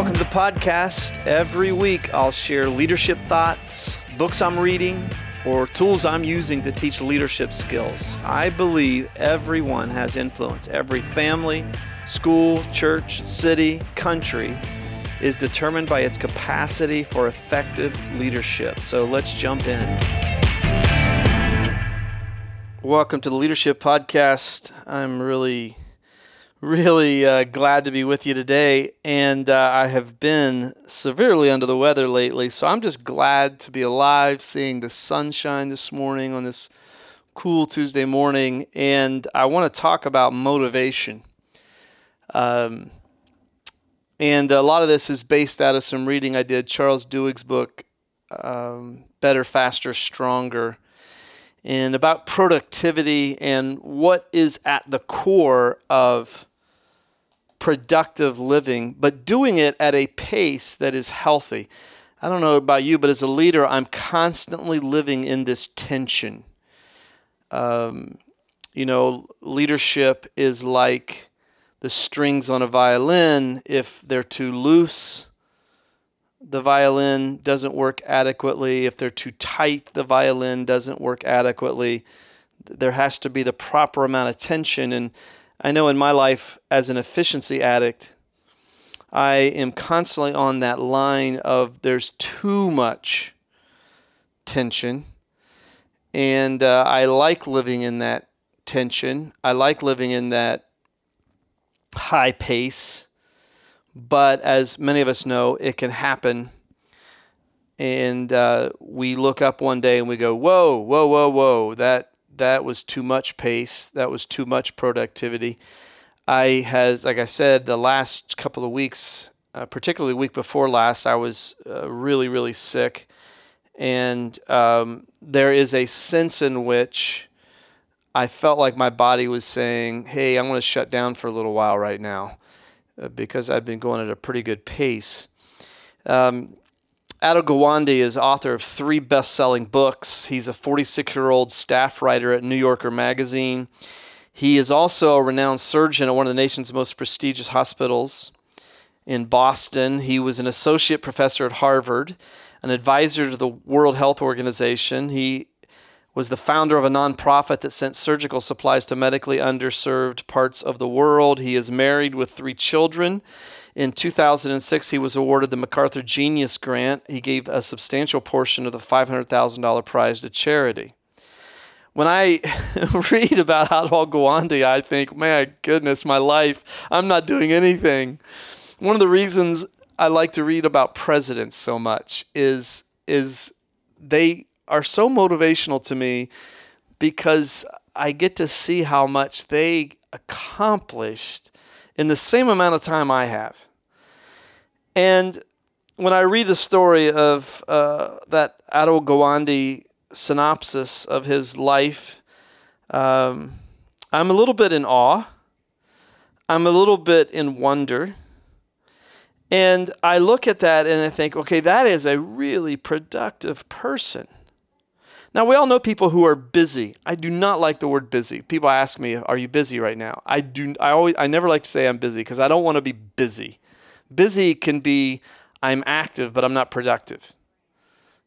welcome to the podcast. Every week I'll share leadership thoughts, books I'm reading, or tools I'm using to teach leadership skills. I believe everyone has influence. Every family, school, church, city, country is determined by its capacity for effective leadership. So let's jump in. Welcome to the Leadership Podcast. I'm really really uh, glad to be with you today. And uh, I have been severely under the weather lately, so I'm just glad to be alive, seeing the sunshine this morning on this cool Tuesday morning. And I want to talk about motivation. Um, and a lot of this is based out of some reading I did, Charles Duhigg's book, um, Better, Faster, Stronger and about productivity and what is at the core of productive living, but doing it at a pace that is healthy. I don't know about you, but as a leader, I'm constantly living in this tension. Um, you know, leadership is like the strings on a violin. If they're too loose, the violin doesn't work adequately. If they're too tight, the violin doesn't work adequately. There has to be the proper amount of tension. And I know in my life as an efficiency addict, I am constantly on that line of there's too much tension. And uh, I like living in that tension. I like living in that high pace. But as many of us know, it can happen. And uh, we look up one day and we go, whoa, whoa, whoa, whoa, that that was too much pace. That was too much productivity. I has, like I said, the last couple of weeks, uh, particularly week before last, I was uh, really, really sick, and um, there is a sense in which I felt like my body was saying, "Hey, I'm going to shut down for a little while right now," uh, because I've been going at a pretty good pace. Um, Atul Gawande is author of three best-selling books. He's a 46-year-old staff writer at New Yorker magazine. He is also a renowned surgeon at one of the nation's most prestigious hospitals in Boston. He was an associate professor at Harvard, an advisor to the World Health Organization. He was the founder of a nonprofit that sent surgical supplies to medically underserved parts of the world. He is married with three children. In 2006, he was awarded the MacArthur Genius Grant. He gave a substantial portion of the $500,000 prize to charity. When I read about Atul Gawande, I think, my goodness, my life, I'm not doing anything. One of the reasons I like to read about presidents so much is, is they are so motivational to me because I get to see how much they accomplished in the same amount of time I have. And when I read the story of uh, that Atul Gawande synopsis of his life, um, I'm a little bit in awe. I'm a little bit in wonder. And I look at that and I think, okay, that is a really productive person. Now we all know people who are busy. I do not like the word busy. People ask me, "Are you busy right now?" I do I always I never like to say I'm busy because I don't want to be busy. Busy can be I'm active but I'm not productive.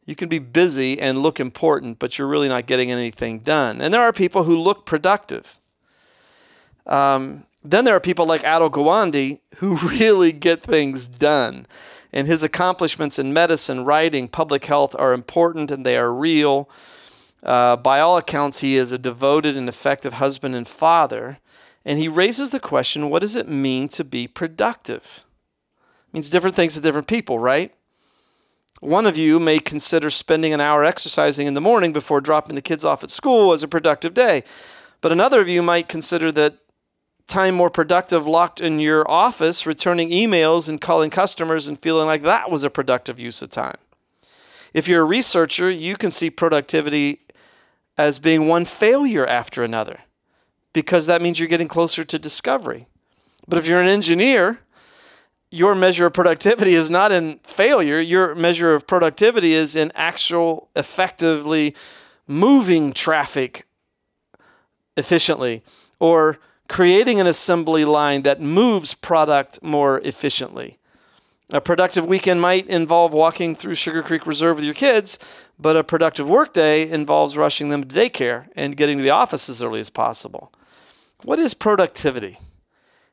You can be busy and look important, but you're really not getting anything done. And there are people who look productive. Um, then there are people like Atul Gawande who really get things done. And his accomplishments in medicine, writing, public health are important and they are real. Uh, by all accounts, he is a devoted and effective husband and father. And he raises the question what does it mean to be productive? Means different things to different people, right? One of you may consider spending an hour exercising in the morning before dropping the kids off at school as a productive day. But another of you might consider that time more productive locked in your office, returning emails and calling customers and feeling like that was a productive use of time. If you're a researcher, you can see productivity as being one failure after another because that means you're getting closer to discovery. But if you're an engineer, your measure of productivity is not in failure. Your measure of productivity is in actual effectively moving traffic efficiently or creating an assembly line that moves product more efficiently A productive weekend might involve walking through Sugar Creek Reserve with your kids, but a productive workday involves rushing them to daycare and getting to the office as early as possible. What is productivity?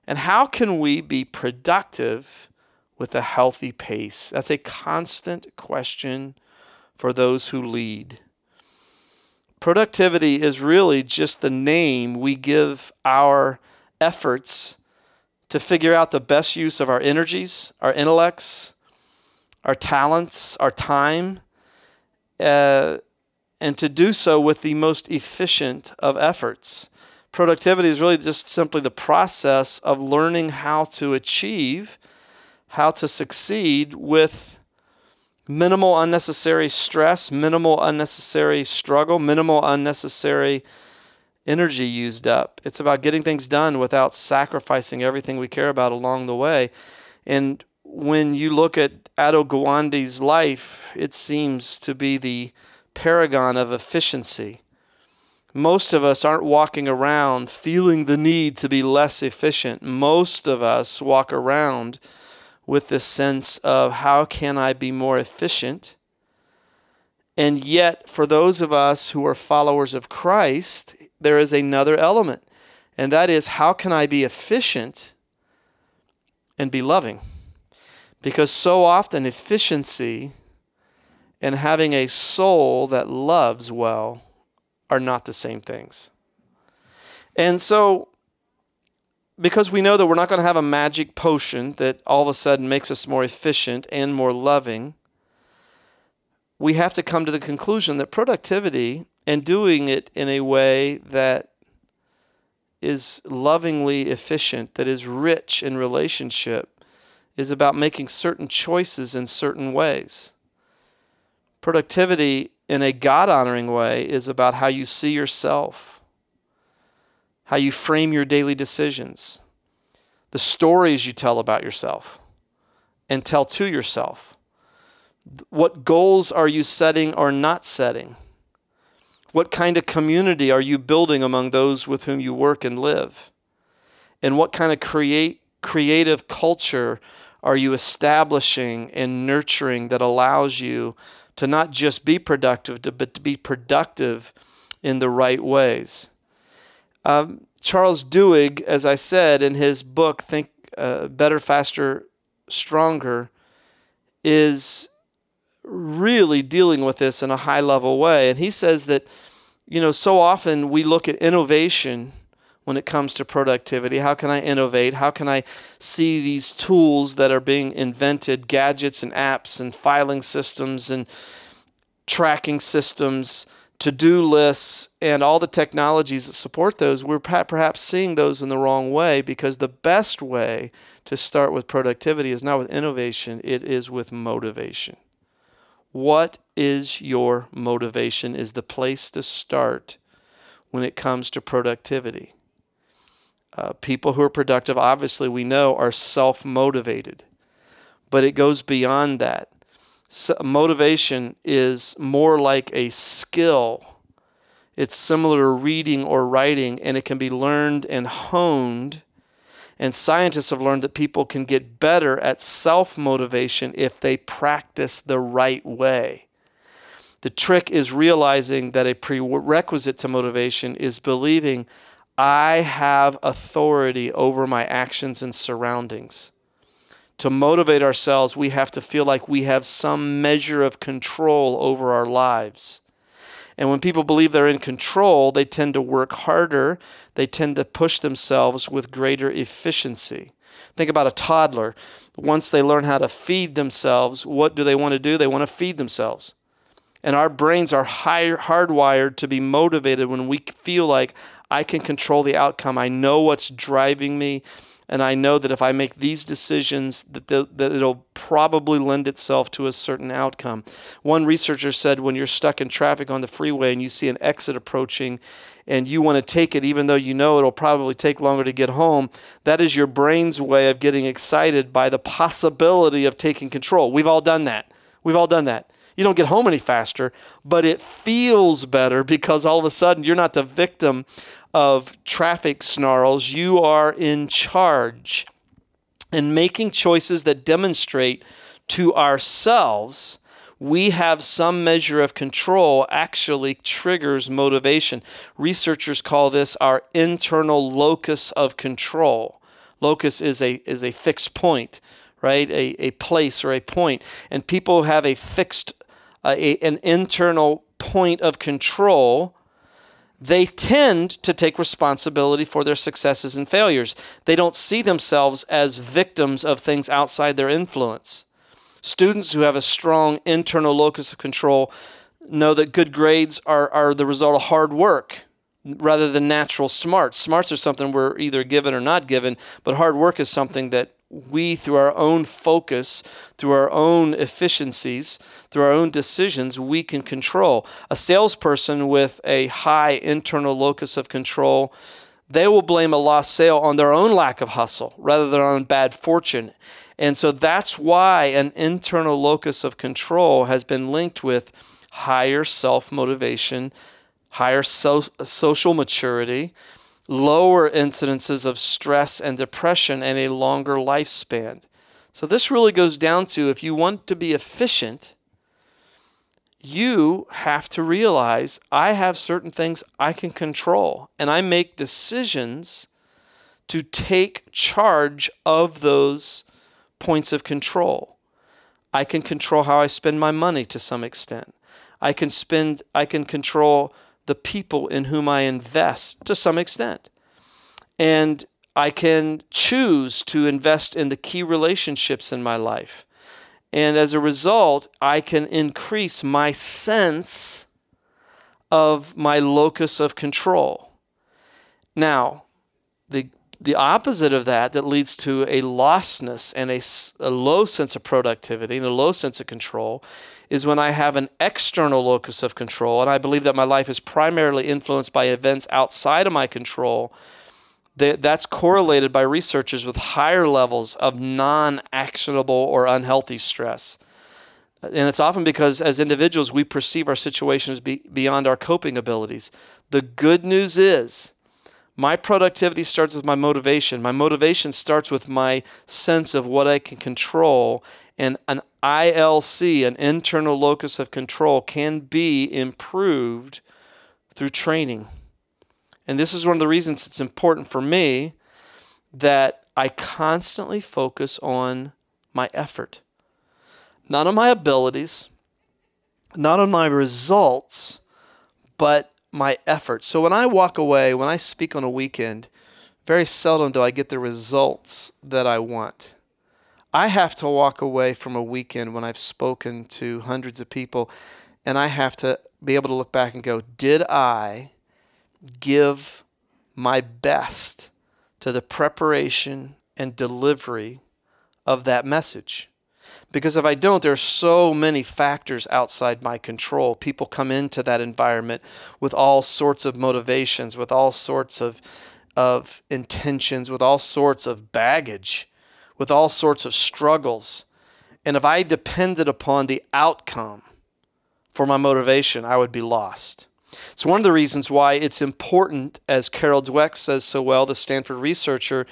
And how can we be productive with a healthy pace? That's a constant question for those who lead. Productivity is really just the name we give our efforts to figure out the best use of our energies, our intellects, our talents, our time, uh, and to do so with the most efficient of efforts. Productivity is really just simply the process of learning how to achieve, how to succeed with minimal unnecessary stress, minimal unnecessary struggle, minimal unnecessary energy used up. It's about getting things done without sacrificing everything we care about along the way. And when you look at Atul Gawande's life, it seems to be the paragon of efficiency. Most of us aren't walking around feeling the need to be less efficient. Most of us walk around with this sense of how can I be more efficient? And yet, for those of us who are followers of Christ, there is another element, and that is how can I be efficient and be loving? Because so often, efficiency and having a soul that loves well are not the same things. And so, because we know that we're not going to have a magic potion that all of a sudden makes us more efficient and more loving, we have to come to the conclusion that productivity and doing it in a way that is lovingly efficient, that is rich in relationship, is about making certain choices in certain ways. Productivity in a God honoring way is about how you see yourself, how you frame your daily decisions, the stories you tell about yourself and tell to yourself. What goals are you setting or not setting? What kind of community are you building among those with whom you work and live? And what kind of create, creative culture are you establishing and nurturing that allows you to not just be productive, but to be productive in the right ways? Um, Charles Duhigg, as I said in his book, Think uh, Better, Faster, Stronger, is really dealing with this in a high level way. And he says that, you know, so often we look at innovation when it comes to productivity. How can I innovate? How can I see these tools that are being invented, gadgets and apps and filing systems and tracking systems, to do lists, and all the technologies that support those? We're perhaps seeing those in the wrong way because the best way to start with productivity is not with innovation, it is with motivation. What is your motivation? Is the place to start when it comes to productivity. Uh, people who are productive, obviously, we know, are self motivated, but it goes beyond that. So motivation is more like a skill. It's similar to reading or writing, and it can be learned and honed and scientists have learned that people can get better at self motivation if they practice the right way. The trick is realizing that a prerequisite to motivation is believing I have authority over my actions and surroundings. To motivate ourselves, we have to feel like we have some measure of control over our lives. And when people believe they're in control, they tend to work harder, they tend to push themselves with greater efficiency. Think about a toddler. Once they learn how to feed themselves, what do they want to do? They want to feed themselves. And our brains are hardwired to be motivated when we feel like I can control the outcome. I know what's driving me and I know that if I make these decisions, that, the, that it'll probably lend itself to a certain outcome. One researcher said when you're stuck in traffic on the freeway and you see an exit approaching and you want to take it even though you know it'll probably take longer to get home, that is your brain's way of getting excited by the possibility of taking control. We've all done that. We've all done that. You don't get home any faster, but it feels better because all of a sudden you're not the victim of traffic snarls. You are in charge. and making choices that demonstrate to ourselves we have some measure of control actually triggers motivation. Researchers call this our internal locus of control. Locus is a, is a fixed point, right? A, a place or a point. And people have a fixed, uh, a, an internal point of control they tend to take responsibility for their successes and failures. They don't see themselves as victims of things outside their influence. Students who have a strong internal locus of control know that good grades are, are the result of hard work rather than natural smarts. Smarts are something we're either given or not given, but hard work is something that we, through our own focus, through our own efficiencies, through our own decisions, we can control. A salesperson with a high internal locus of control, they will blame a lost sale on their own lack of hustle rather than on bad fortune. And so that's why an internal locus of control has been linked with higher self motivation, higher so- social maturity, lower incidences of stress and depression, and a longer lifespan. So, this really goes down to if you want to be efficient, you have to realize I have certain things I can control, and I make decisions to take charge of those points of control. I can control how I spend my money to some extent. I can spend I can control the people in whom I invest to some extent. And I can choose to invest in the key relationships in my life. And as a result, I can increase my sense of my locus of control. Now, the, the opposite of that, that leads to a lostness and a, a low sense of productivity and a low sense of control, is when I have an external locus of control, and I believe that my life is primarily influenced by events outside of my control. That's correlated by researchers with higher levels of non actionable or unhealthy stress. And it's often because as individuals, we perceive our situations be, beyond our coping abilities. The good news is, my productivity starts with my motivation. My motivation starts with my sense of what I can control. And an ILC, an internal locus of control, can be improved through training. And this is one of the reasons it's important for me that I constantly focus on my effort, not on my abilities, not on my results, but my effort. So when I walk away, when I speak on a weekend, very seldom do I get the results that I want. I have to walk away from a weekend when I've spoken to hundreds of people, and I have to be able to look back and go, Did I give my best to the preparation and delivery of that message? Because if I don't, there are so many factors outside my control. People come into that environment with all sorts of motivations, with all sorts of, of intentions, with all sorts of baggage with all sorts of struggles. And if I depended upon the outcome for my motivation, I would be lost. It's one of the reasons why it's important, as Carol Dweck says so well, the Stanford researcher,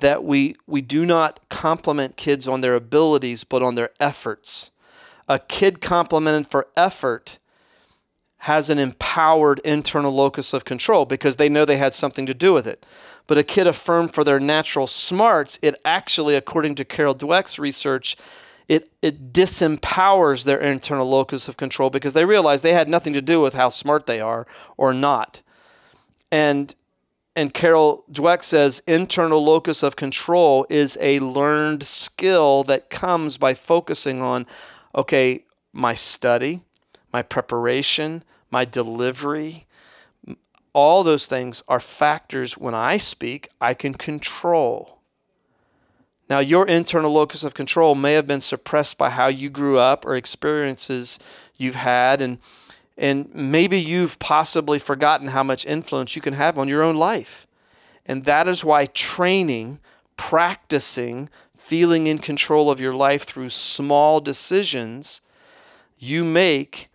that we, we do not compliment kids on their abilities, but on their efforts. A kid complimented for effort has an empowered internal locus of control because they know they had something to do with it but a kid affirmed for their natural smarts, it actually, according to Carol Dweck's research, it, it disempowers their internal locus of control because they realize they had nothing to do with how smart they are or not. And and Carol Dweck says internal locus of control is a learned skill that comes by focusing on, okay, my study, my preparation, my delivery, all those things are factors when I speak, I can control. Now, your internal locus of control may have been suppressed by how you grew up or experiences you've had, and, and maybe you've possibly forgotten how much influence you can have on your own life. And that is why training, practicing, feeling in control of your life through small decisions you make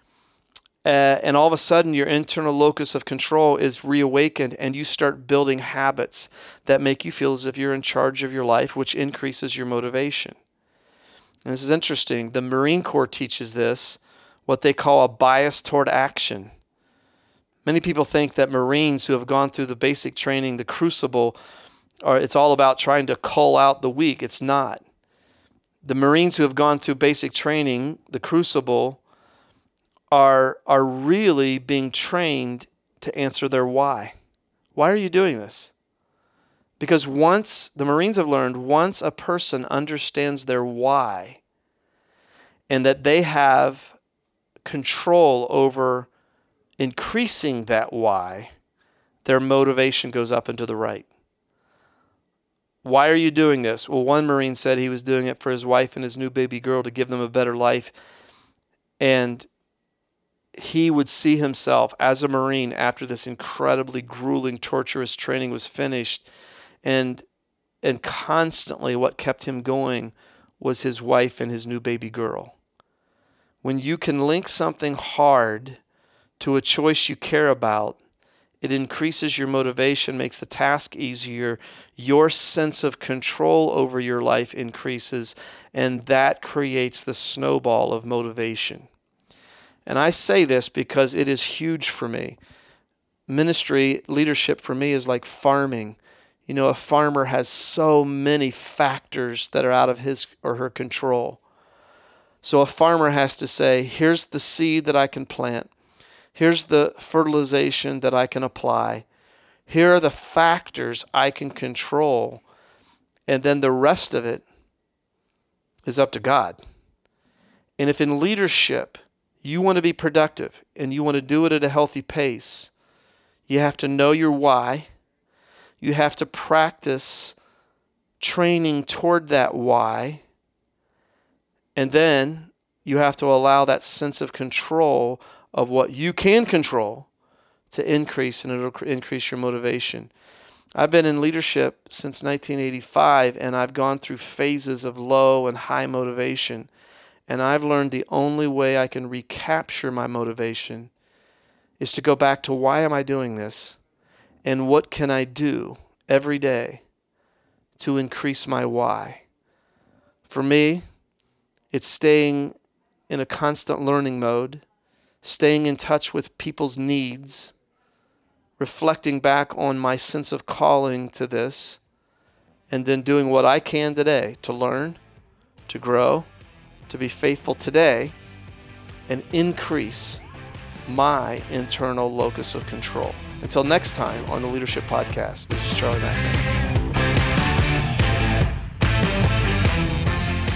Uh, and all of a sudden, your internal locus of control is reawakened, and you start building habits that make you feel as if you're in charge of your life, which increases your motivation. And this is interesting. The Marine Corps teaches this, what they call a bias toward action. Many people think that Marines who have gone through the basic training, the crucible, are it's all about trying to cull out the weak. It's not. The Marines who have gone through basic training, the crucible, are are really being trained to answer their why. Why are you doing this? Because once the Marines have learned, once a person understands their why and that they have control over increasing that why, their motivation goes up and to the right. Why are you doing this? Well, one Marine said he was doing it for his wife and his new baby girl to give them a better life. And he would see himself as a Marine after this incredibly grueling, torturous training was finished. And and constantly what kept him going was his wife and his new baby girl. When you can link something hard to a choice you care about, it increases your motivation, makes the task easier. Your sense of control over your life increases, and that creates the snowball of motivation. And I say this because it is huge for me. Ministry leadership for me is like farming. You know, a farmer has so many factors that are out of his or her control. So a farmer has to say, here's the seed that I can plant. Here's the fertilization that I can apply. Here are the factors I can control. And then the rest of it is up to God. And if in leadership, you want to be productive and you want to do it at a healthy pace, you have to know your why. You have to practice training toward that why. And then you have to allow that sense of control of what you can control to increase, and it'll increase your motivation. I've been in leadership since 1985, and I've gone through phases of low and high motivation. And I've learned the only way I can recapture my motivation is to go back to why am I doing this? And what can I do every day to increase my why? For me, it's staying in a constant learning mode, staying in touch with people's needs, reflecting back on my sense of calling to this, and then doing what I can today to learn, to grow, to be faithful today and increase my internal locus of control. Until next time on the Leadership Podcast, this is Charlie McNamara.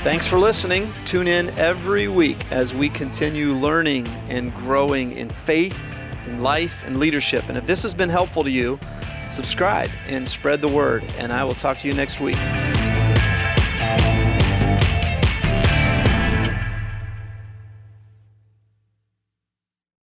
Thanks for listening. Tune in every week as we continue learning and growing in faith, in life, and leadership. And if this has been helpful to you, subscribe and spread the word. And I will talk to you next week.